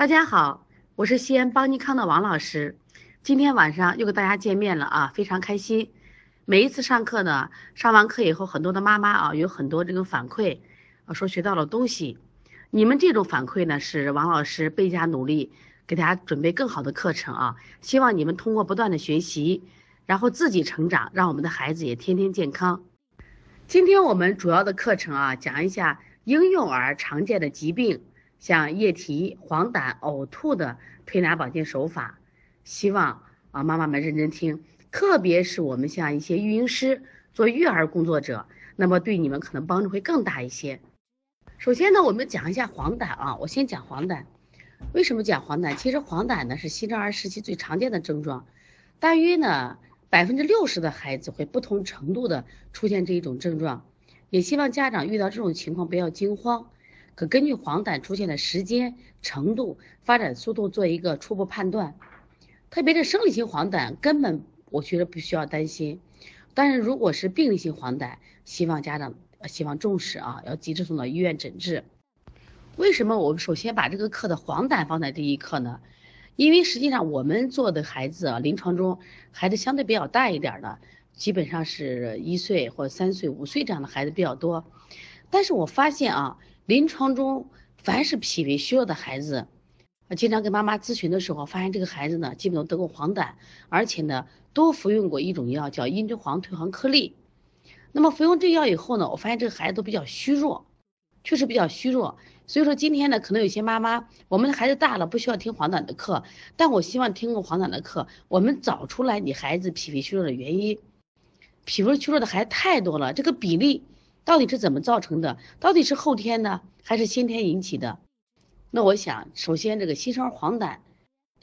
大家好，我是西安邦尼康的王老师，今天晚上又跟大家见面了啊，非常开心。每一次上课呢，上完课以后，很多的妈妈啊，有很多这个反馈，啊说学到了东西。你们这种反馈呢，是王老师倍加努力给大家准备更好的课程啊。希望你们通过不断的学习，然后自己成长，让我们的孩子也天天健康。今天我们主要的课程啊，讲一下婴幼儿常见的疾病。像液体、黄疸、呕吐的推拿保健手法，希望啊妈妈们认真听，特别是我们像一些育婴师做育儿工作者，那么对你们可能帮助会更大一些。首先呢，我们讲一下黄疸啊，我先讲黄疸。为什么讲黄疸？其实黄疸呢是新生儿时期最常见的症状，大约呢百分之六十的孩子会不同程度的出现这一种症状，也希望家长遇到这种情况不要惊慌。可根据黄疸出现的时间、程度、发展速度做一个初步判断，特别是生理性黄疸，根本我觉得不需要担心。但是如果是病理性黄疸，希望家长希望重视啊，要及时送到医院诊治。为什么我们首先把这个课的黄疸放在第一课呢？因为实际上我们做的孩子啊，临床中孩子相对比较大一点的，基本上是一岁或三岁、五岁这样的孩子比较多。但是我发现啊。临床中，凡是脾胃虚弱的孩子，啊，经常跟妈妈咨询的时候，发现这个孩子呢，基本都得过黄疸，而且呢，都服用过一种药，叫茵栀黄退黄颗粒。那么服用这药以后呢，我发现这个孩子都比较虚弱，确实比较虚弱。所以说今天呢，可能有些妈妈，我们的孩子大了，不需要听黄疸的课，但我希望听过黄疸的课，我们找出来你孩子脾胃虚弱的原因。脾胃虚弱的孩子太多了，这个比例。到底是怎么造成的？到底是后天的还是先天引起的？那我想，首先这个新生儿黄疸，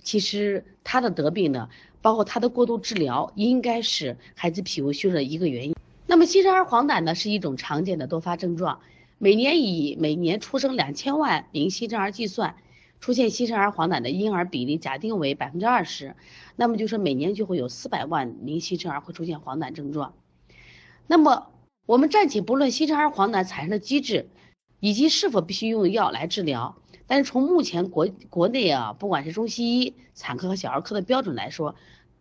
其实他的得病呢，包括他的过度治疗，应该是孩子脾胃虚弱的一个原因。那么新生儿黄疸呢，是一种常见的多发症状，每年以每年出生两千万名新生儿计算，出现新生儿黄疸的婴儿比例假定为百分之二十，那么就说每年就会有四百万名新生儿会出现黄疸症状，那么。我们暂且不论新生儿黄疸产生的机制，以及是否必须用药来治疗，但是从目前国国内啊，不管是中西医、产科和小儿科的标准来说，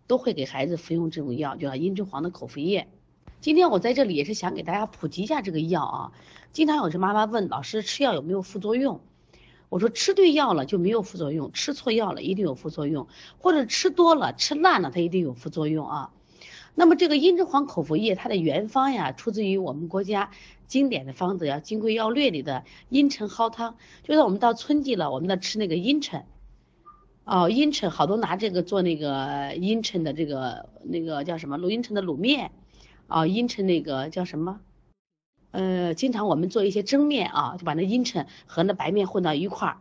都会给孩子服用这种药，叫茵栀黄的口服液。今天我在这里也是想给大家普及一下这个药啊。经常有些妈妈问老师吃药有没有副作用，我说吃对药了就没有副作用，吃错药了一定有副作用，或者吃多了、吃烂了它一定有副作用啊。那么这个茵栀黄口服液，它的原方呀，出自于我们国家经典的方子，叫《金匮要略》里的茵陈蒿汤。就是我们到春季了，我们要吃那个茵陈，哦，茵陈好多拿这个做那个茵陈的这个那个叫什么卤茵陈的卤面，啊，茵陈那个叫什么？呃，经常我们做一些蒸面啊，就把那茵陈和那白面混到一块儿。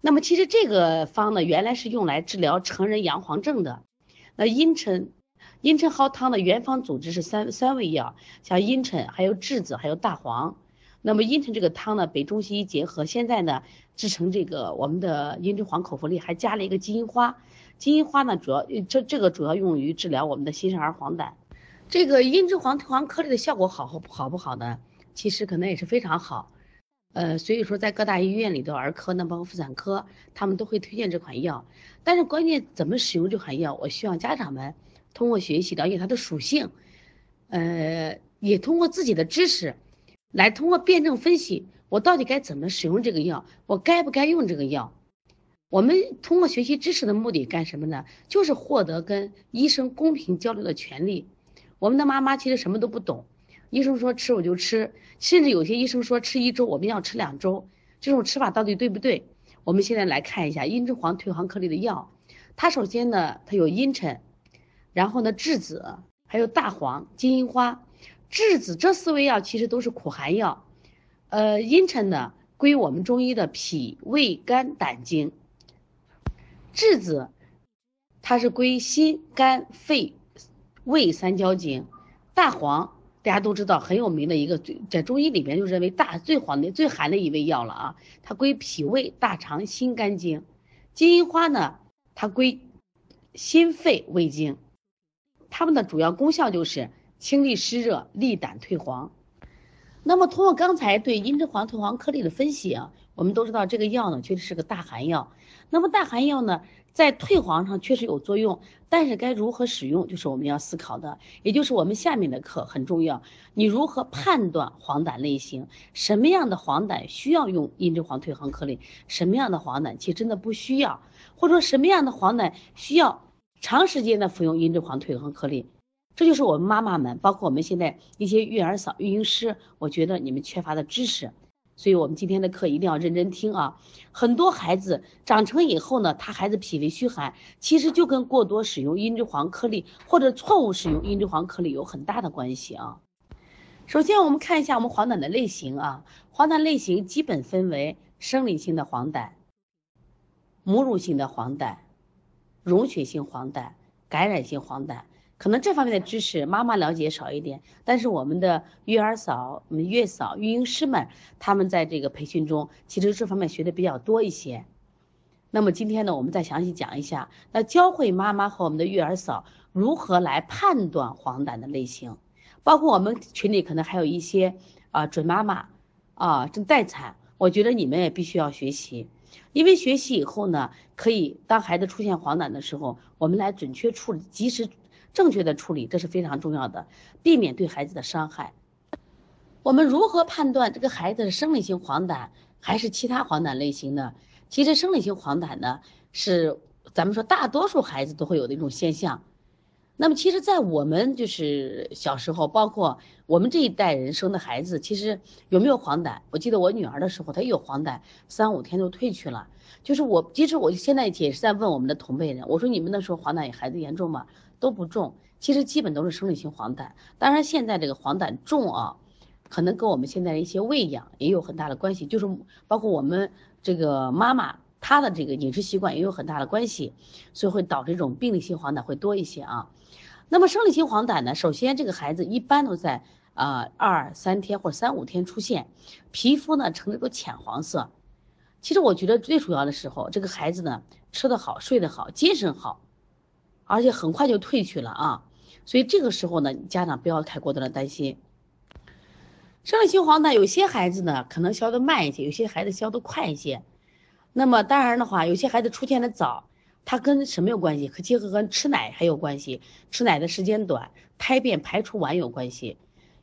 那么其实这个方呢，原来是用来治疗成人阳黄症的，那茵陈。茵陈蒿汤的原方组织是三三味药，像茵陈、还有栀子、还有大黄。那么茵陈这个汤呢，北中西医结合，现在呢制成这个我们的茵栀黄口服液，还加了一个金银花。金银花呢，主要这这个主要用于治疗我们的新生儿黄疸。这个茵栀黄退黄颗粒的效果好好好不好呢？其实可能也是非常好。呃，所以说在各大医院里的儿科呢，包括妇产科，他们都会推荐这款药。但是关键怎么使用这款药，我希望家长们。通过学习了解它的属性，呃，也通过自己的知识，来通过辩证分析，我到底该怎么使用这个药，我该不该用这个药？我们通过学习知识的目的干什么呢？就是获得跟医生公平交流的权利。我们的妈妈其实什么都不懂，医生说吃我就吃，甚至有些医生说吃一周，我们要吃两周，这种吃法到底对不对？我们现在来看一下茵栀黄退黄颗粒的药，它首先呢，它有茵陈。然后呢，栀子还有大黄、金银花、栀子这四味药其实都是苦寒药，呃，茵陈呢归我们中医的脾胃肝胆经，栀子它是归心肝肺胃三焦经，大黄大家都知道很有名的一个最在中医里边就认为大最黄的最寒的一味药了啊，它归脾胃大肠心肝经，金银花呢它归心肺胃经。它们的主要功效就是清利湿热、利胆退黄。那么通过刚才对茵栀黄退黄颗粒的分析啊，我们都知道这个药呢确实是个大寒药。那么大寒药呢，在退黄上确实有作用，但是该如何使用，就是我们要思考的，也就是我们下面的课很重要。你如何判断黄疸类型？什么样的黄疸需要用茵栀黄退黄颗粒？什么样的黄疸其实真的不需要？或者说什么样的黄疸需要长时间的服用茵栀黄退黄颗粒？这就是我们妈妈们，包括我们现在一些育儿嫂、育婴师，我觉得你们缺乏的知识，所以我们今天的课一定要认真听啊！很多孩子长成以后呢，他孩子脾胃虚寒，其实就跟过多使用茵栀黄颗粒或者错误使用茵栀黄颗粒有很大的关系啊。首先，我们看一下我们黄疸的类型啊，黄疸类型基本分为生理性的黄疸、母乳性的黄疸、溶血性黄疸、感染性黄疸。可能这方面的知识妈妈了解少一点，但是我们的育儿嫂、我们月嫂、育婴师们，他们在这个培训中，其实这方面学的比较多一些。那么今天呢，我们再详细讲一下，那教会妈妈和我们的育儿嫂如何来判断黄疸的类型，包括我们群里可能还有一些啊准妈妈啊正待产，我觉得你们也必须要学习，因为学习以后呢，可以当孩子出现黄疸的时候，我们来准确处理，及时。正确的处理，这是非常重要的，避免对孩子的伤害。我们如何判断这个孩子是生理性黄疸还是其他黄疸类型呢？其实生理性黄疸呢，是咱们说大多数孩子都会有的一种现象。那么，其实，在我们就是小时候，包括我们这一代人生的孩子，其实有没有黄疸？我记得我女儿的时候，她有黄疸，三五天就退去了。就是我，其实我现在也是在问我们的同辈人，我说你们那时候黄疸孩子严重吗？都不重，其实基本都是生理性黄疸。当然，现在这个黄疸重啊，可能跟我们现在的一些喂养也有很大的关系，就是包括我们这个妈妈她的这个饮食习惯也有很大的关系，所以会导致这种病理性黄疸会多一些啊。那么生理性黄疸呢，首先这个孩子一般都在啊二三天或者三五天出现，皮肤呢呈这个浅黄色。其实我觉得最主要的时候，这个孩子呢吃得好，睡得好，精神好。而且很快就退去了啊，所以这个时候呢，家长不要太过多的担心。生理性黄疸，有些孩子呢可能消得慢一些，有些孩子消得快一些。那么当然的话，有些孩子出现的早，它跟什么有关系？可结合跟吃奶还有关系，吃奶的时间短，胎便排出晚有关系。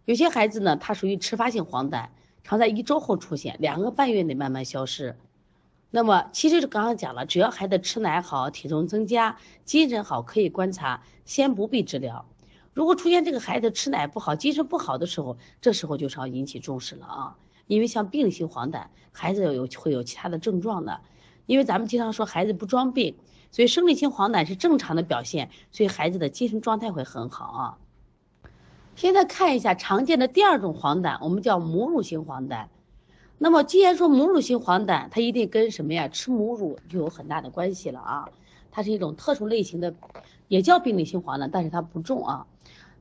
有些孩子呢，他属于迟发性黄疸，常在一周后出现，两个半月内慢慢消失。那么其实刚刚讲了，只要孩子吃奶好，体重增加，精神好，可以观察，先不必治疗。如果出现这个孩子吃奶不好，精神不好的时候，这时候就是要引起重视了啊！因为像病性黄疸，孩子有会有其他的症状的。因为咱们经常说孩子不装病，所以生理性黄疸是正常的表现，所以孩子的精神状态会很好啊。现在看一下常见的第二种黄疸，我们叫母乳性黄疸。那么，既然说母乳性黄疸，它一定跟什么呀？吃母乳就有很大的关系了啊！它是一种特殊类型的，也叫病理性黄疸，但是它不重啊。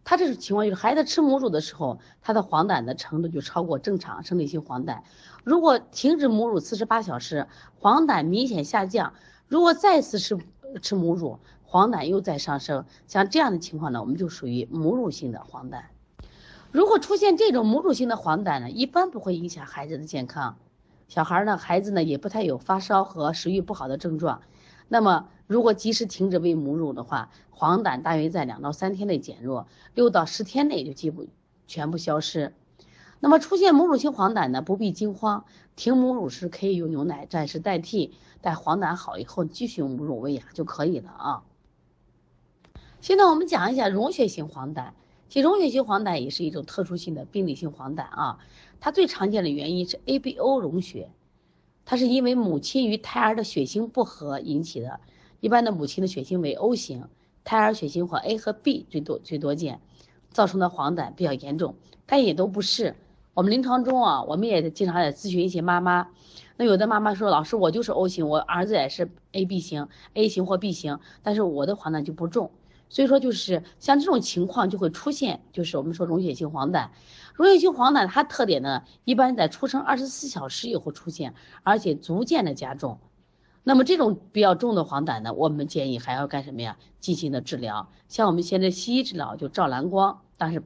它这种情况就是孩子吃母乳的时候，他的黄疸的程度就超过正常生理性黄疸。如果停止母乳四十八小时，黄疸明显下降；如果再次吃吃母乳，黄疸又在上升，像这样的情况呢，我们就属于母乳性的黄疸。如果出现这种母乳性的黄疸呢，一般不会影响孩子的健康，小孩呢，孩子呢也不太有发烧和食欲不好的症状。那么，如果及时停止喂母乳的话，黄疸大约在两到三天内减弱，六到十天内就几乎全部消失。那么，出现母乳性黄疸呢，不必惊慌，停母乳时可以用牛奶暂时代替，待黄疸好以后继续用母乳喂养就可以了啊。现在我们讲一下溶血性黄疸。其溶血性黄疸也是一种特殊性的病理性黄疸啊，它最常见的原因是 ABO 溶血，它是因为母亲与胎儿的血型不合引起的，一般的母亲的血型为 O 型，胎儿血型或 A 和 B 最多最多见，造成的黄疸比较严重，但也都不是。我们临床中啊，我们也经常在咨询一些妈妈，那有的妈妈说，老师我就是 O 型，我儿子也是 AB 型，A 型或 B 型，但是我的黄疸就不重。所以说，就是像这种情况就会出现，就是我们说溶血性黄疸。溶血性黄疸它特点呢，一般在出生二十四小时以后出现，而且逐渐的加重。那么这种比较重的黄疸呢，我们建议还要干什么呀？进行的治疗，像我们现在西医治疗就照蓝光，但是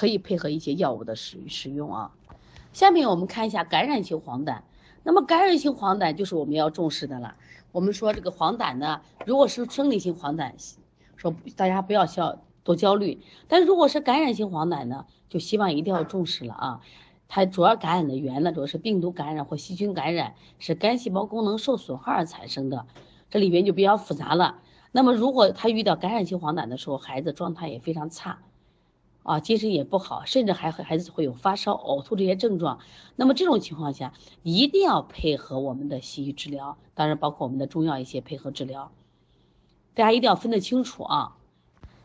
可以配合一些药物的使使用啊。下面我们看一下感染性黄疸。那么感染性黄疸就是我们要重视的了。我们说这个黄疸呢，如果是生理性黄疸，说大家不要消多焦虑。但如果是感染性黄疸呢，就希望一定要重视了啊。它主要感染的源呢，主要是病毒感染或细菌感染，是肝细胞功能受损害而产生的，这里面就比较复杂了。那么如果他遇到感染性黄疸的时候，孩子状态也非常差。啊，精神也不好，甚至还和孩子会有发烧、呕吐这些症状。那么这种情况下，一定要配合我们的西医治疗，当然包括我们的中药一些配合治疗。大家一定要分得清楚啊。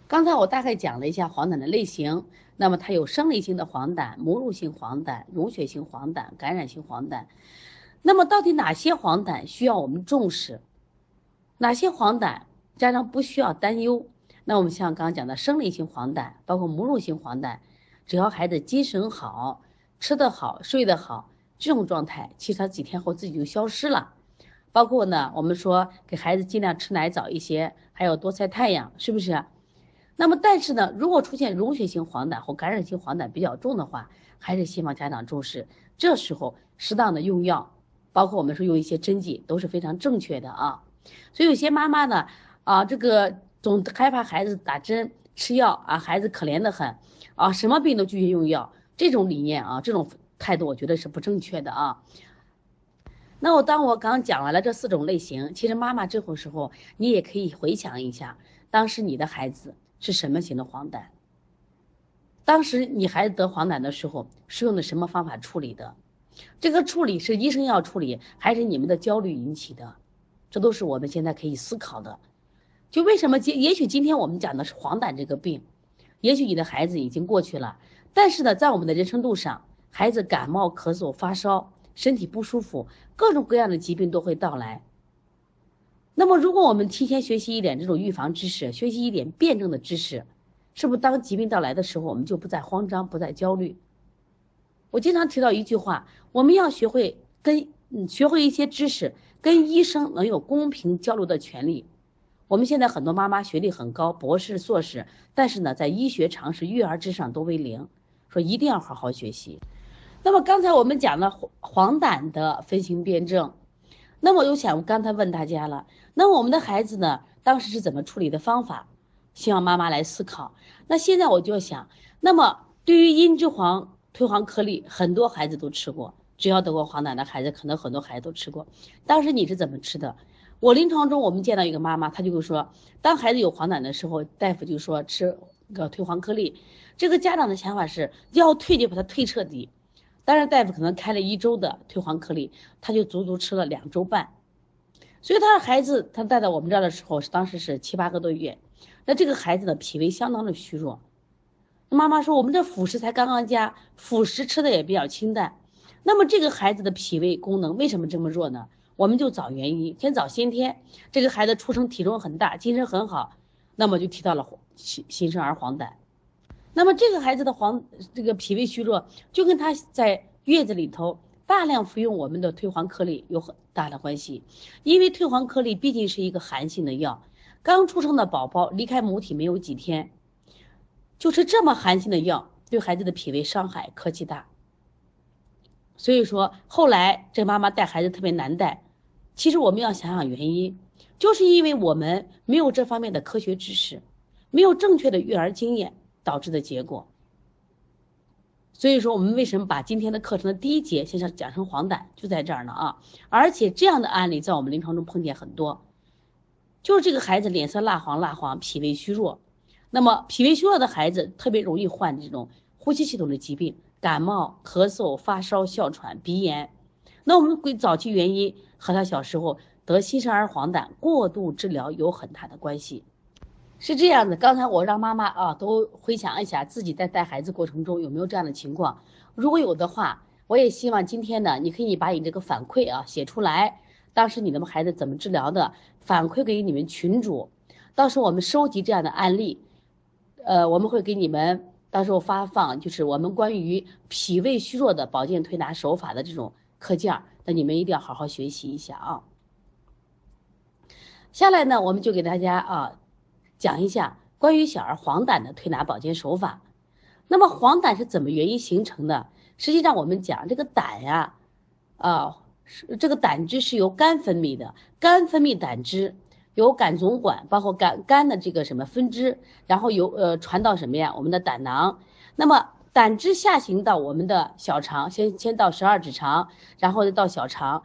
刚才我大概讲了一下黄疸的类型，那么它有生理性的黄疸、母乳性黄疸、溶血性黄疸、感染性黄疸。那么到底哪些黄疸需要我们重视？哪些黄疸家长不需要担忧？那我们像刚刚讲的生理性黄疸，包括母乳性黄疸，只要孩子精神好、吃得好、睡得好，这种状态其实他几天后自己就消失了。包括呢，我们说给孩子尽量吃奶早一些，还有多晒太阳，是不是？那么但是呢，如果出现溶血性黄疸或感染性黄疸比较重的话，还是希望家长重视。这时候适当的用药，包括我们说用一些针剂都是非常正确的啊。所以有些妈妈呢，啊这个。总害怕孩子打针吃药啊，孩子可怜的很啊，什么病都拒绝用药，这种理念啊，这种态度，我觉得是不正确的啊。那我当我刚讲完了这四种类型，其实妈妈这会时候你也可以回想一下，当时你的孩子是什么型的黄疸？当时你孩子得黄疸的时候是用的什么方法处理的？这个处理是医生要处理，还是你们的焦虑引起的？这都是我们现在可以思考的。就为什么今也许今天我们讲的是黄疸这个病，也许你的孩子已经过去了，但是呢，在我们的人生路上，孩子感冒、咳嗽、发烧，身体不舒服，各种各样的疾病都会到来。那么，如果我们提前学习一点这种预防知识，学习一点辩证的知识，是不是当疾病到来的时候，我们就不再慌张，不再焦虑？我经常提到一句话：我们要学会跟嗯，学会一些知识，跟医生能有公平交流的权利。我们现在很多妈妈学历很高，博士、硕士，但是呢，在医学常识、育儿之上都为零，说一定要好好学习。那么刚才我们讲了黄黄疸的分型辩证，那么我又想刚才问大家了，那我们的孩子呢，当时是怎么处理的方法？希望妈妈来思考。那现在我就想，那么对于茵栀黄退黄颗粒，很多孩子都吃过，只要得过黄疸的孩子，可能很多孩子都吃过。当时你是怎么吃的？我临床中，我们见到一个妈妈，她就会说，当孩子有黄疸的时候，大夫就说吃个退黄颗粒。这个家长的想法是要退就把它退彻底。当然，大夫可能开了一周的退黄颗粒，他就足足吃了两周半。所以他的孩子，他带到我们这儿的时候，是当时是七八个多月。那这个孩子的脾胃相当的虚弱。妈妈说，我们这辅食才刚刚加，辅食吃的也比较清淡。那么这个孩子的脾胃功能为什么这么弱呢？我们就找原因，先找先天。这个孩子出生体重很大，精神很好，那么就提到了新新生儿黄疸。那么这个孩子的黄这个脾胃虚弱，就跟他在月子里头大量服用我们的退黄颗粒有很大的关系。因为退黄颗粒毕竟是一个寒性的药，刚出生的宝宝离开母体没有几天，就是这么寒性的药，对孩子的脾胃伤害可极大。所以说后来这妈妈带孩子特别难带。其实我们要想想原因，就是因为我们没有这方面的科学知识，没有正确的育儿经验导致的结果。所以说，我们为什么把今天的课程的第一节先讲成黄疸，就在这儿呢啊！而且这样的案例在我们临床中碰见很多，就是这个孩子脸色蜡黄蜡黄，脾胃虚弱。那么脾胃虚弱的孩子特别容易患这种呼吸系统的疾病，感冒、咳嗽、发烧、哮喘、鼻炎。那我们归早期原因和他小时候得新生儿黄疸过度治疗有很大的关系，是这样的。刚才我让妈妈啊都回想一下自己在带孩子过程中有没有这样的情况，如果有的话，我也希望今天呢，你可以把你这个反馈啊写出来，当时你的孩子怎么治疗的，反馈给你们群主，到时候我们收集这样的案例，呃，我们会给你们到时候发放，就是我们关于脾胃虚弱的保健推拿手法的这种。课件，那你们一定要好好学习一下啊。下来呢，我们就给大家啊讲一下关于小儿黄疸的推拿保健手法。那么黄疸是怎么原因形成的？实际上我们讲这个胆呀，啊，这个胆汁是由肝分泌的，肝分泌胆汁，由肝总管包括肝肝的这个什么分支，然后由呃传到什么呀？我们的胆囊。那么胆汁下行到我们的小肠，先先到十二指肠，然后再到小肠。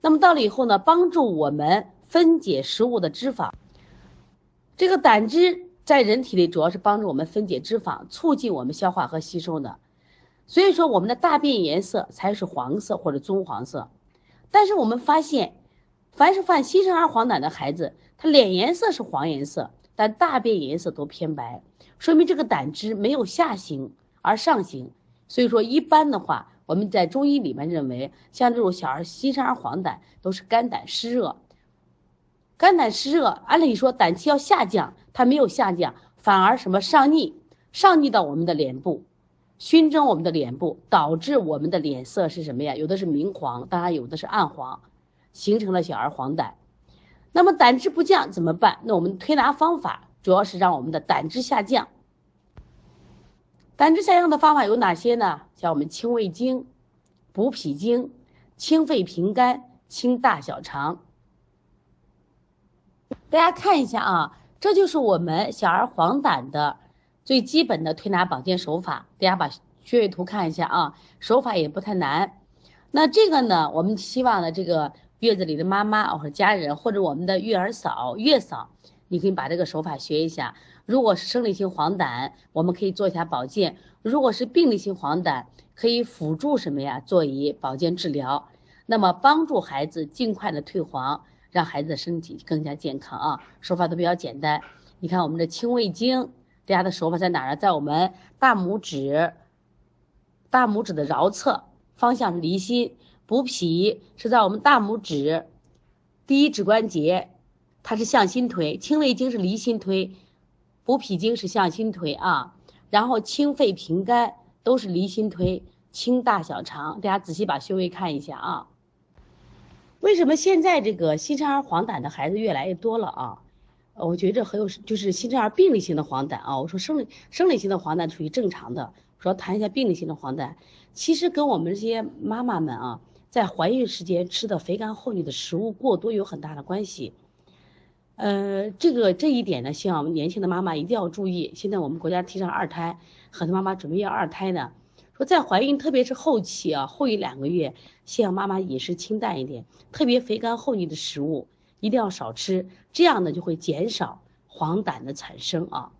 那么到了以后呢，帮助我们分解食物的脂肪。这个胆汁在人体里主要是帮助我们分解脂肪，促进我们消化和吸收的。所以说，我们的大便颜色才是黄色或者棕黄色。但是我们发现，凡是犯新生儿黄疸的孩子，他脸颜色是黄颜色，但大便颜色都偏白，说明这个胆汁没有下行而上行。所以说，一般的话，我们在中医里面认为，像这种小儿新生儿黄疸都是肝胆湿热。肝胆湿热，按理说胆气要下降，它没有下降，反而什么上逆，上逆到我们的脸部，熏蒸我们的脸部，导致我们的脸色是什么呀？有的是明黄，当然有的是暗黄，形成了小儿黄疸。那么胆汁不降怎么办？那我们推拿方法主要是让我们的胆汁下降。胆汁下降的方法有哪些呢？像我们清胃经、补脾经、清肺平肝、清大小肠。大家看一下啊，这就是我们小儿黄疸的最基本的推拿保健手法。大家把穴位图看一下啊，手法也不太难。那这个呢，我们希望呢，这个月子里的妈妈或者家人或者我们的育儿嫂、月嫂，你可以把这个手法学一下。如果是生理性黄疸，我们可以做一下保健；如果是病理性黄疸，可以辅助什么呀？做一保健治疗，那么帮助孩子尽快的退黄。让孩子的身体更加健康啊，手法都比较简单。你看我们的清胃经，大家的手法在哪儿？在我们大拇指，大拇指的桡侧，方向是离心。补脾是在我们大拇指第一指关节，它是向心推。清胃经是离心推，补脾经是向心推啊。然后清肺平肝都是离心推，清大小肠。大家仔细把穴位看一下啊。为什么现在这个新生儿黄疸的孩子越来越多了啊？我觉着很有，就是新生儿病理性的黄疸啊。我说生理生理性的黄疸属于正常的，说谈一下病理性的黄疸，其实跟我们这些妈妈们啊，在怀孕时间吃的肥甘厚腻的食物过多有很大的关系。呃，这个这一点呢，希望我们年轻的妈妈一定要注意。现在我们国家提倡二胎，很多妈妈准备要二胎呢。说在怀孕，特别是后期啊，后一两个月，希望妈妈饮食清淡一点，特别肥甘厚腻的食物一定要少吃，这样呢就会减少黄疸的产生啊。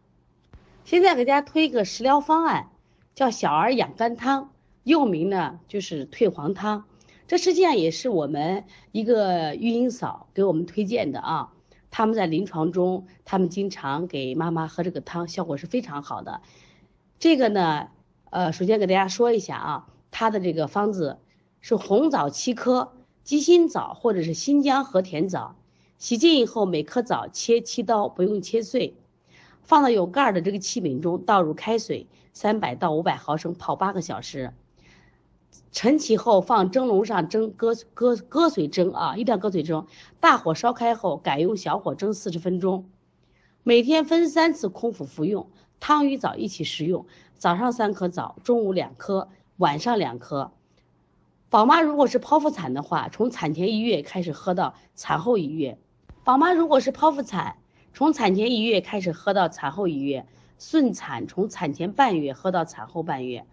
现在给大家推一个食疗方案，叫小儿养肝汤，又名呢就是退黄汤。这实际上也是我们一个育婴嫂给我们推荐的啊。他们在临床中，他们经常给妈妈喝这个汤，效果是非常好的。这个呢。呃，首先给大家说一下啊，它的这个方子是红枣七颗、鸡心枣或者是新疆和田枣，洗净以后每颗枣切七刀，不用切碎，放到有盖儿的这个器皿中，倒入开水三百到五百毫升，泡八个小时。盛起后放蒸笼上蒸，搁搁搁水蒸啊，一定要搁水蒸。大火烧开后，改用小火蒸四十分钟。每天分三次空腹服用，汤与枣一起食用。早上三颗枣，中午两颗，晚上两颗。宝妈如果是剖腹产的话，从产前一月开始喝到产后一月。宝妈如果是剖腹产，从产前一月开始喝到产后一月。顺产从产前半月喝到产后半月。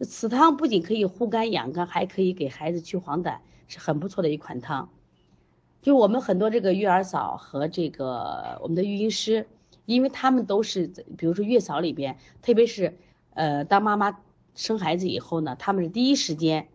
此汤不仅可以护肝养肝，还可以给孩子去黄疸，是很不错的一款汤。就我们很多这个育儿嫂和这个我们的育婴师，因为他们都是，比如说月嫂里边，特别是。呃，当妈妈生孩子以后呢，他们是第一时间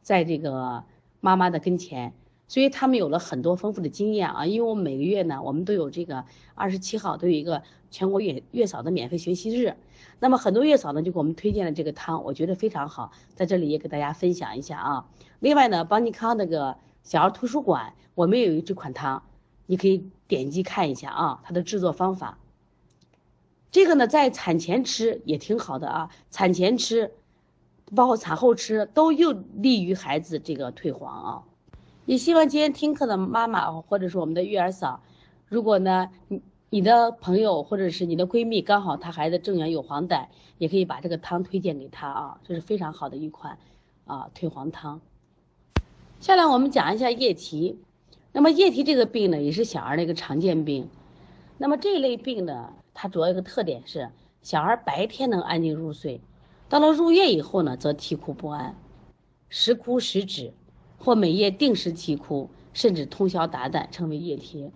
在这个妈妈的跟前，所以他们有了很多丰富的经验啊。因为我每个月呢，我们都有这个二十七号都有一个全国月月嫂的免费学习日，那么很多月嫂呢就给我们推荐了这个汤，我觉得非常好，在这里也给大家分享一下啊。另外呢，邦尼康那个小儿图书馆，我们也有这款汤，你可以点击看一下啊，它的制作方法。这个呢，在产前吃也挺好的啊，产前吃，包括产后吃，都有利于孩子这个退黄啊。也希望今天听课的妈妈或者是我们的育儿嫂，如果呢，你你的朋友或者是你的闺蜜刚好她孩子正阳有黄疸，也可以把这个汤推荐给她啊，这是非常好的一款啊退黄汤。下来我们讲一下夜啼。那么夜啼这个病呢，也是小儿的一个常见病。那么这一类病呢，它主要一个特点是，小孩白天能安静入睡，到了入夜以后呢，则啼哭不安，时哭时止，或每夜定时啼哭，甚至通宵达旦，称为夜啼。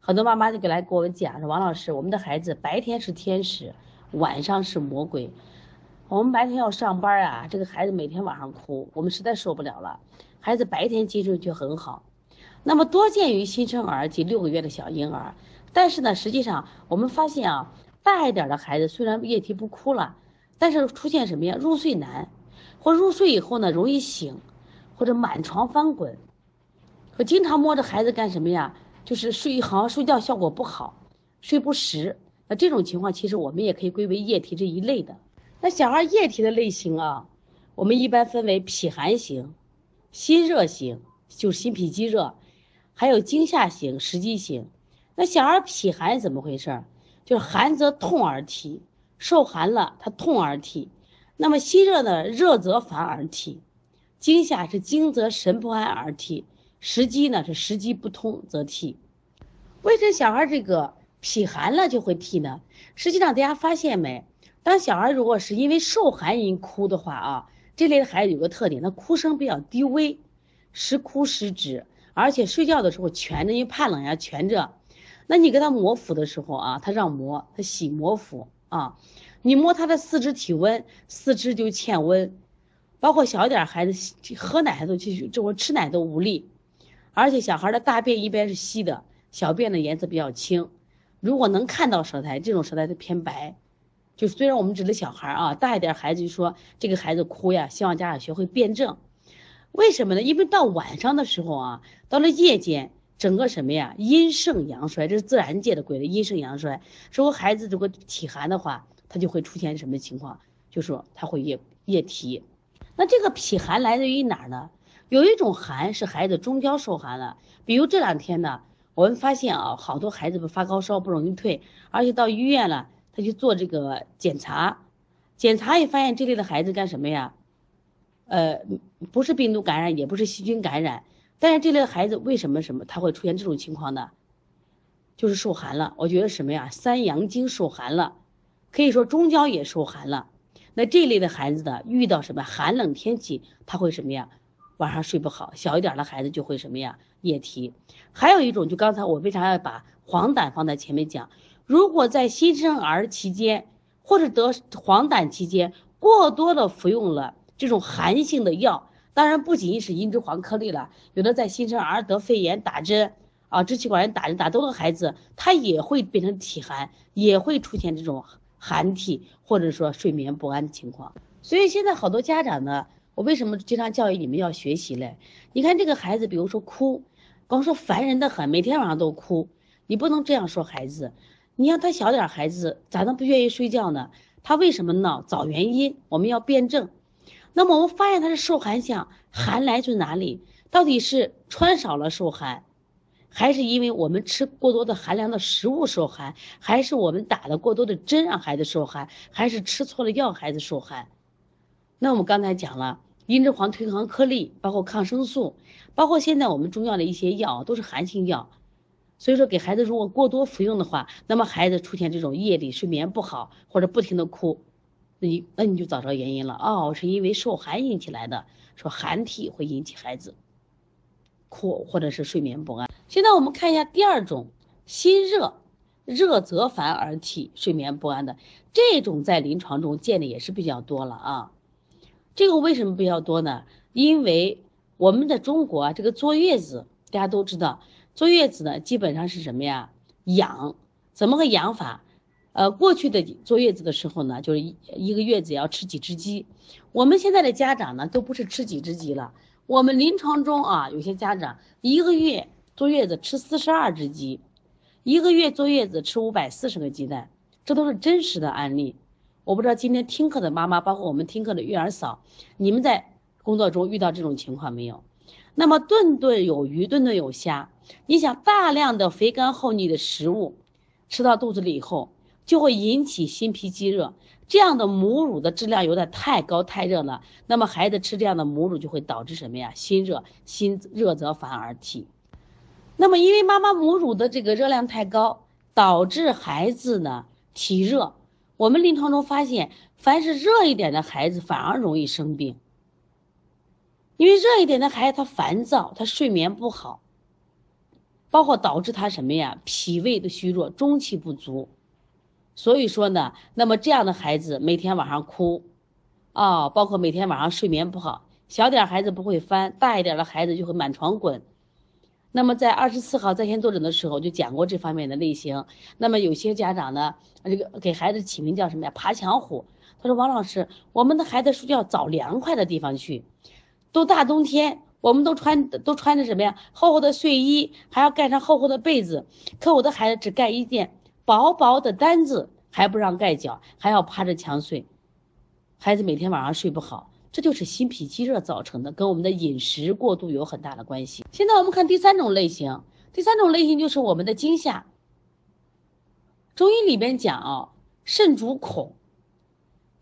很多妈妈就给来给我讲说，王老师，我们的孩子白天是天使，晚上是魔鬼。我们白天要上班啊，这个孩子每天晚上哭，我们实在受不了了。孩子白天精神却很好。那么多见于新生儿及六个月的小婴儿，但是呢，实际上我们发现啊，大一点的孩子虽然夜啼不哭了，但是出现什么呀？入睡难，或入睡以后呢容易醒，或者满床翻滚，和经常摸着孩子干什么呀？就是睡好像睡觉效果不好，睡不实。那这种情况其实我们也可以归为夜啼这一类的。那小孩夜啼的类型啊，我们一般分为脾寒型、心热型，就是心脾积热。还有惊吓型、时激型，那小孩脾寒怎么回事？就是寒则痛而啼，受寒了他痛而啼。那么心热呢？热则烦而啼。惊吓是惊则神不安而啼，时激呢是时机不通则啼。为什么小孩这个脾寒了就会啼呢？实际上大家发现没？当小孩如果是因为受寒因哭的话啊，这类的孩子有个特点，他哭声比较低微，时哭时止。而且睡觉的时候蜷着，因为怕冷呀，蜷着。那你给他摩腹的时候啊，他让摩，他喜摩腹啊。你摸他的四肢体温，四肢就欠温。包括小一点孩子喝奶都就这我吃奶都无力。而且小孩的大便一般是稀的，小便的颜色比较清。如果能看到舌苔，这种舌苔是偏白。就虽然我们指的小孩啊，大一点孩子就说这个孩子哭呀，希望家长学会辩证。为什么呢？因为到晚上的时候啊，到了夜间，整个什么呀，阴盛阳衰，这是自然界的规律，阴盛阳衰。如果孩子如果体寒的话，他就会出现什么情况？就说他会夜夜啼。那这个脾寒来自于哪儿呢？有一种寒是孩子中焦受寒了，比如这两天呢，我们发现啊，好多孩子不发高烧不容易退，而且到医院了，他去做这个检查，检查也发现这类的孩子干什么呀？呃，不是病毒感染，也不是细菌感染，但是这类的孩子为什么什么他会出现这种情况呢？就是受寒了。我觉得什么呀？三阳经受寒了，可以说中焦也受寒了。那这类的孩子呢遇到什么寒冷天气，他会什么呀？晚上睡不好。小一点的孩子就会什么呀？夜啼。还有一种，就刚才我为啥要把黄疸放在前面讲？如果在新生儿期间或者得黄疸期间过多的服用了。这种寒性的药，当然不仅仅是茵栀黄颗粒了，有的在新生儿得肺炎打针啊，支气管炎打针打多的孩子，他也会变成体寒，也会出现这种寒体或者说睡眠不安的情况。所以现在好多家长呢，我为什么经常教育你们要学习嘞？你看这个孩子，比如说哭，光说烦人的很，每天晚上都哭，你不能这样说孩子。你让他小点孩子，咋能不愿意睡觉呢？他为什么闹？找原因，我们要辩证。那么我们发现他是受寒象，寒来自哪里？到底是穿少了受寒，还是因为我们吃过多的寒凉的食物受寒，还是我们打了过多的针让孩子受寒，还是吃错了药孩子受寒？那我们刚才讲了，茵栀黄退黄颗粒，包括抗生素，包括现在我们中药的一些药都是寒性药，所以说给孩子如果过多服用的话，那么孩子出现这种夜里睡眠不好或者不停的哭。那你那你就找着原因了哦，是因为受寒引起来的，说寒体会引起孩子哭或者是睡眠不安。现在我们看一下第二种，心热，热则烦而体，睡眠不安的这种在临床中见的也是比较多了啊。这个为什么比较多呢？因为我们的中国啊，这个坐月子大家都知道，坐月子呢基本上是什么呀？养，怎么个养法？呃，过去的坐月子的时候呢，就是一一个月子要吃几只鸡。我们现在的家长呢，都不是吃几只鸡了。我们临床中啊，有些家长一个月坐月子吃四十二只鸡，一个月坐月子吃五百四十个鸡蛋，这都是真实的案例。我不知道今天听课的妈妈，包括我们听课的育儿嫂，你们在工作中遇到这种情况没有？那么顿顿有鱼，顿顿有虾。你想大量的肥甘厚腻的食物吃到肚子里以后。就会引起心脾积热。这样的母乳的质量有点太高太热了，那么孩子吃这样的母乳就会导致什么呀？心热，心热则烦而体。那么因为妈妈母乳的这个热量太高，导致孩子呢体热。我们临床中发现，凡是热一点的孩子反而容易生病，因为热一点的孩子他烦躁，他睡眠不好，包括导致他什么呀？脾胃的虚弱，中气不足。所以说呢，那么这样的孩子每天晚上哭，啊，包括每天晚上睡眠不好，小点孩子不会翻，大一点的孩子就会满床滚。那么在二十四号在线坐诊的时候就讲过这方面的类型。那么有些家长呢，这个给孩子起名叫什么呀？爬墙虎。他说王老师，我们的孩子睡觉找凉快的地方去，都大冬天，我们都穿都穿着什么呀？厚厚的睡衣，还要盖上厚厚的被子，可我的孩子只盖一件。薄薄的单子还不让盖脚，还要趴着墙睡，孩子每天晚上睡不好，这就是心脾积热造成的，跟我们的饮食过度有很大的关系。现在我们看第三种类型，第三种类型就是我们的惊吓。中医里边讲啊，肾主恐，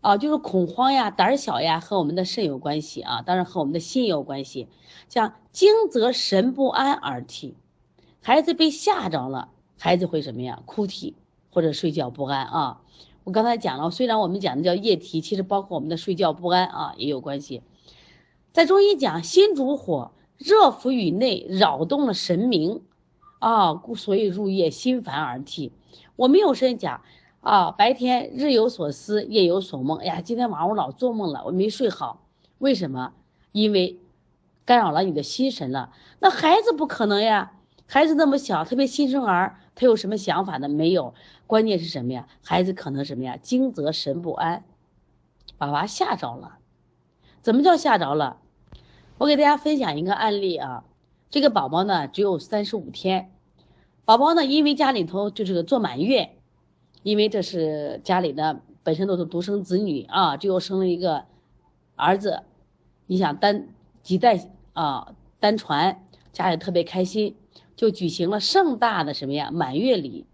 啊就是恐慌呀、胆小呀，和我们的肾有关系啊，当然和我们的心也有关系。像惊则神不安而啼，孩子被吓着了。孩子会什么呀？哭啼或者睡觉不安啊！我刚才讲了，虽然我们讲的叫夜啼，其实包括我们的睡觉不安啊也有关系。在中医讲，心主火，热伏于内，扰动了神明啊，故所以入夜心烦而啼。我们有时讲啊，白天日有所思，夜有所梦。哎呀，今天晚上我老做梦了，我没睡好。为什么？因为干扰了你的心神了。那孩子不可能呀。孩子那么小，特别新生儿，他有什么想法呢？没有，关键是什么呀？孩子可能什么呀？惊则神不安，把娃吓着了。怎么叫吓着了？我给大家分享一个案例啊。这个宝宝呢，只有三十五天。宝宝呢，因为家里头就是做满月，因为这是家里的本身都是独生子女啊，只有生了一个儿子。你想单几代啊单传，家里特别开心。就举行了盛大的什么呀满月礼，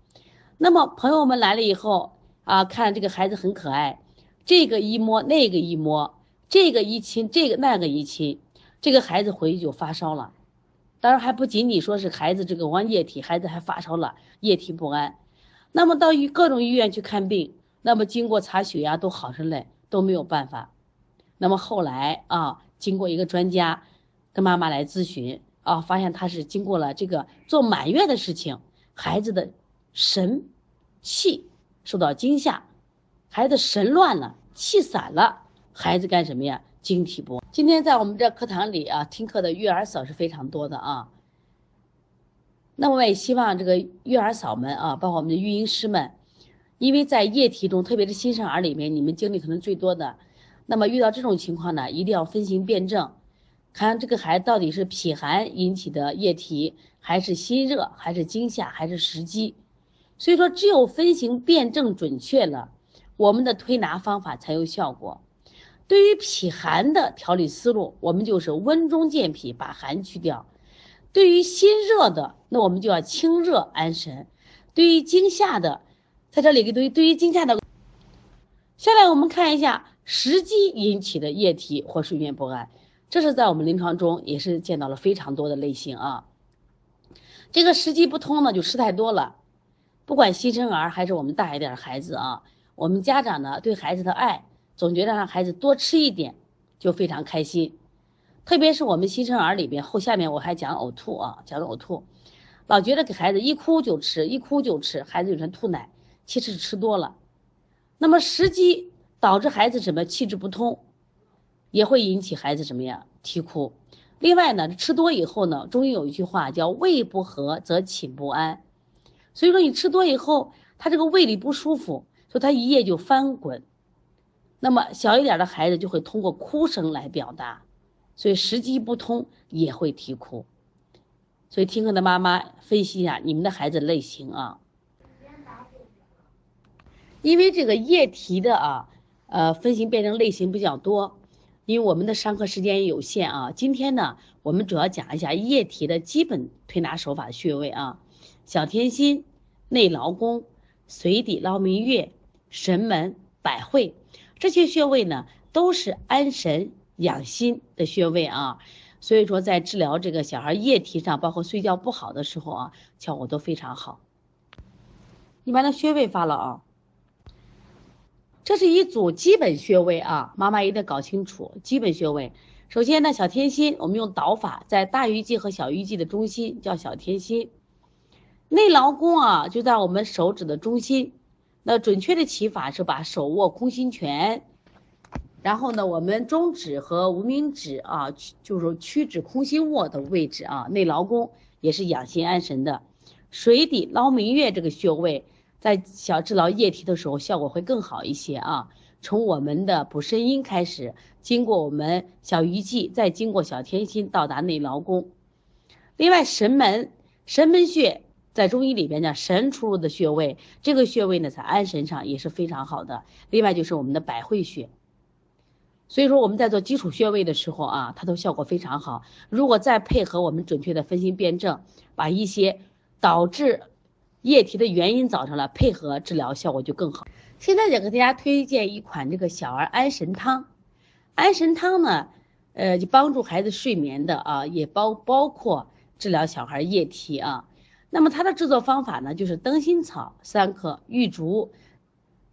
那么朋友们来了以后啊，看这个孩子很可爱，这个一摸那个一摸，这个一亲这个那个一亲，这个孩子回去就发烧了，当然还不仅仅说是孩子这个往液体，孩子还发烧了，液体不安，那么到医各种医院去看病，那么经过查血压都好上来都没有办法，那么后来啊，经过一个专家跟妈妈来咨询。啊，发现他是经过了这个做满月的事情，孩子的神气受到惊吓，孩子神乱了，气散了，孩子干什么呀？惊体不？今天在我们这课堂里啊，听课的育儿嫂是非常多的啊。那我也希望这个育儿嫂们啊，包括我们的育婴师们，因为在液体中，特别是新生儿里面，你们经历可能最多的，那么遇到这种情况呢，一定要分型辩证。看这个孩子到底是脾寒引起的液体，还是心热，还是惊吓，还是时机？所以说，只有分型辩证准确了，我们的推拿方法才有效果。对于脾寒的调理思路，我们就是温中健脾，把寒去掉；对于心热的，那我们就要清热安神；对于惊吓的，在这里给对于对于惊吓的，下来我们看一下时机引起的液体或睡眠不安。这是在我们临床中也是见到了非常多的类型啊。这个时机不通呢，就吃太多了。不管新生儿还是我们大一点的孩子啊，我们家长呢对孩子的爱，总觉得让孩子多吃一点就非常开心。特别是我们新生儿里边后下面我还讲呕吐啊，讲呕吐，老觉得给孩子一哭就吃，一哭就吃，孩子有成吐奶，其实是吃多了。那么时机导致孩子什么气滞不通。也会引起孩子什么呀？啼哭。另外呢，吃多以后呢，中医有一句话叫“胃不和则寝不安”，所以说你吃多以后，他这个胃里不舒服，所以他一夜就翻滚。那么小一点的孩子就会通过哭声来表达，所以时机不通也会啼哭。所以听课的妈妈分析一下你们的孩子类型啊，因为这个液体的啊，呃，分型变成类型比较多。因为我们的上课时间也有限啊，今天呢，我们主要讲一下液体的基本推拿手法穴位啊，小天心、内劳宫、水底、捞明月、神门、百会这些穴位呢，都是安神养心的穴位啊。所以说，在治疗这个小孩液体上，包括睡觉不好的时候啊，效果都非常好。你把那穴位发了啊。这是一组基本穴位啊，妈妈一定搞清楚基本穴位。首先呢，小天心，我们用导法，在大鱼际和小鱼际的中心叫小天心。内劳宫啊，就在我们手指的中心。那准确的起法是把手握空心拳，然后呢，我们中指和无名指啊，就是屈指空心握的位置啊。内劳宫也是养心安神的。水底捞明月这个穴位。在小治疗液体的时候，效果会更好一些啊。从我们的补肾阴开始，经过我们小鱼际，再经过小天心，到达内劳宫。另外，神门神门穴在中医里边呢神出入的穴位，这个穴位呢，在安神上也是非常好的。另外就是我们的百会穴。所以说我们在做基础穴位的时候啊，它都效果非常好。如果再配合我们准确的分心辨证，把一些导致液体的原因找上了，配合治疗效果就更好。现在想给大家推荐一款这个小儿安神汤。安神汤呢，呃，就帮助孩子睡眠的啊，也包包括治疗小孩液体啊。那么它的制作方法呢，就是灯心草三克，玉竹，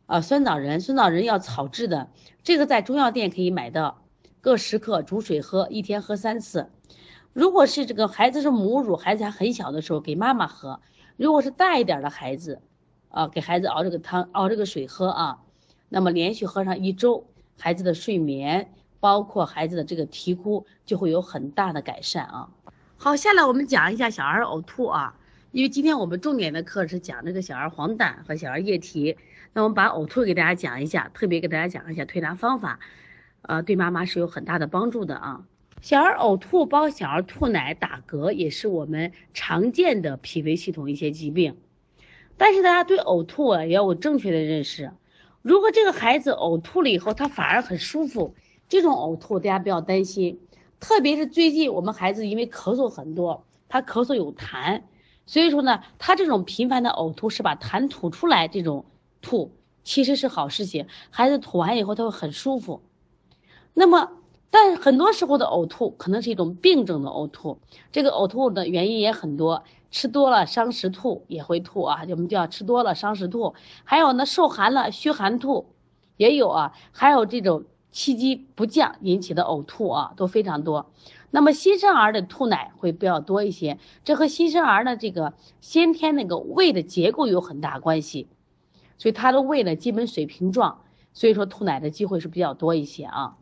啊，酸枣仁，酸枣仁要炒制的，这个在中药店可以买到，各十克，煮水喝，一天喝三次。如果是这个孩子是母乳，孩子还很小的时候，给妈妈喝。如果是大一点的孩子，啊，给孩子熬这个汤，熬这个水喝啊，那么连续喝上一周，孩子的睡眠，包括孩子的这个啼哭，就会有很大的改善啊。好，下来我们讲一下小儿呕吐啊，因为今天我们重点的课是讲这个小儿黄疸和小儿液体，那我们把呕吐给大家讲一下，特别给大家讲一下推拿方法，呃，对妈妈是有很大的帮助的啊。小儿呕吐，包括小儿吐奶、打嗝，也是我们常见的脾胃系统一些疾病。但是大家对呕吐啊也要有正确的认识。如果这个孩子呕吐了以后，他反而很舒服，这种呕吐大家不要担心。特别是最近我们孩子因为咳嗽很多，他咳嗽有痰，所以说呢，他这种频繁的呕吐是把痰吐出来，这种吐其实是好事情。孩子吐完以后他会很舒服。那么。但很多时候的呕吐可能是一种病症的呕吐，这个呕吐的原因也很多，吃多了伤食吐也会吐啊，我们叫吃多了伤食吐。还有呢，受寒了虚寒吐，也有啊，还有这种气机不降引起的呕吐啊，都非常多。那么新生儿的吐奶会比较多一些，这和新生儿的这个先天那个胃的结构有很大关系，所以他的胃呢基本水平状，所以说吐奶的机会是比较多一些啊。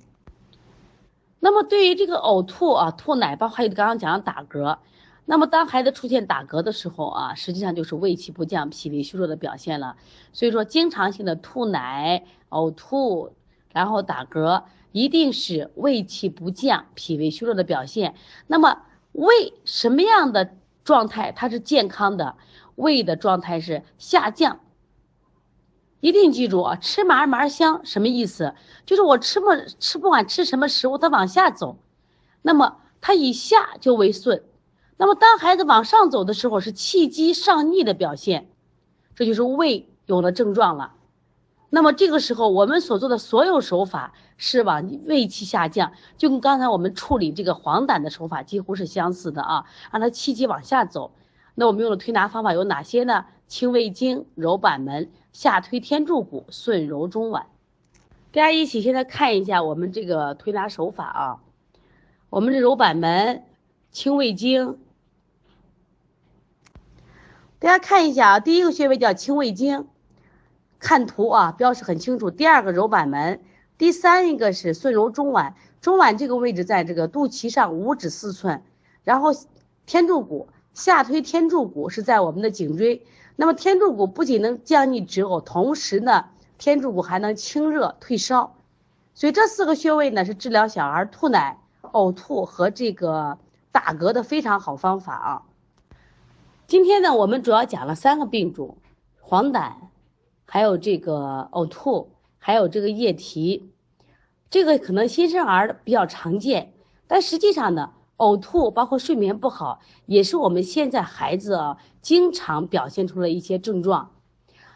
那么对于这个呕吐啊、吐奶，包括还有刚刚讲的打嗝，那么当孩子出现打嗝的时候啊，实际上就是胃气不降、脾胃虚弱的表现了。所以说，经常性的吐奶、呕吐，然后打嗝，一定是胃气不降、脾胃虚弱的表现。那么胃什么样的状态它是健康的？胃的状态是下降。一定记住啊，吃嘛嘛香什么意思？就是我吃不吃不管吃什么食物，它往下走，那么它以下就为顺。那么当孩子往上走的时候，是气机上逆的表现，这就是胃有了症状了。那么这个时候，我们所做的所有手法是往胃气下降，就跟刚才我们处理这个黄疸的手法几乎是相似的啊，让它气机往下走。那我们用的推拿方法有哪些呢？清胃经、揉板门。下推天柱骨，顺揉中脘。大家一起现在看一下我们这个推拿手法啊。我们这揉板门、清胃经。大家看一下啊，第一个穴位叫清胃经，看图啊，标识很清楚。第二个揉板门，第三一个是顺揉中脘。中脘这个位置在这个肚脐上五指四寸，然后天柱骨下推天柱骨是在我们的颈椎。那么天柱骨不仅能降逆止呕，同时呢，天柱骨还能清热退烧，所以这四个穴位呢是治疗小孩吐奶、呕吐和这个打嗝的非常好方法啊。今天呢，我们主要讲了三个病种：黄疸，还有这个呕吐，还有这个液体。这个可能新生儿比较常见，但实际上呢。呕吐，包括睡眠不好，也是我们现在孩子啊经常表现出了一些症状。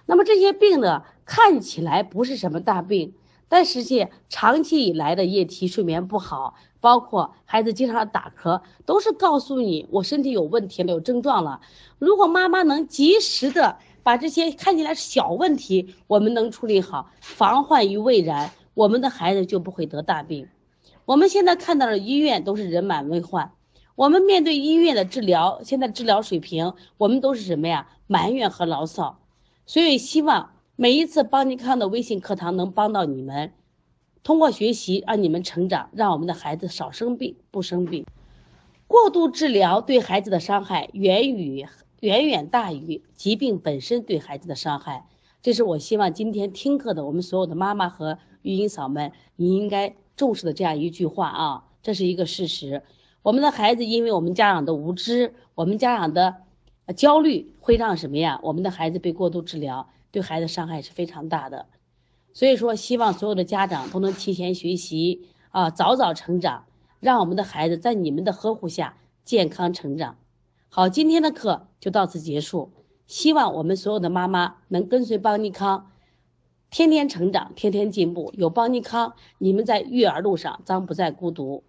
那么这些病呢，看起来不是什么大病，但实际长期以来的夜啼、睡眠不好，包括孩子经常打嗝，都是告诉你我身体有问题了、有症状了。如果妈妈能及时的把这些看起来小问题，我们能处理好，防患于未然，我们的孩子就不会得大病。我们现在看到的医院都是人满为患。我们面对医院的治疗，现在治疗水平，我们都是什么呀？埋怨和牢骚。所以希望每一次邦尼康的微信课堂能帮到你们，通过学习让你们成长，让我们的孩子少生病、不生病。过度治疗对孩子的伤害源于远远大于疾病本身对孩子的伤害。这是我希望今天听课的我们所有的妈妈和育婴嫂们，你应该重视的这样一句话啊，这是一个事实。我们的孩子因为我们家长的无知，我们家长的焦虑，会让什么呀？我们的孩子被过度治疗，对孩子伤害是非常大的。所以说，希望所有的家长都能提前学习啊，早早成长，让我们的孩子在你们的呵护下健康成长。好，今天的课就到此结束。希望我们所有的妈妈能跟随邦尼康，天天成长，天天进步。有邦尼康，你们在育儿路上将不再孤独。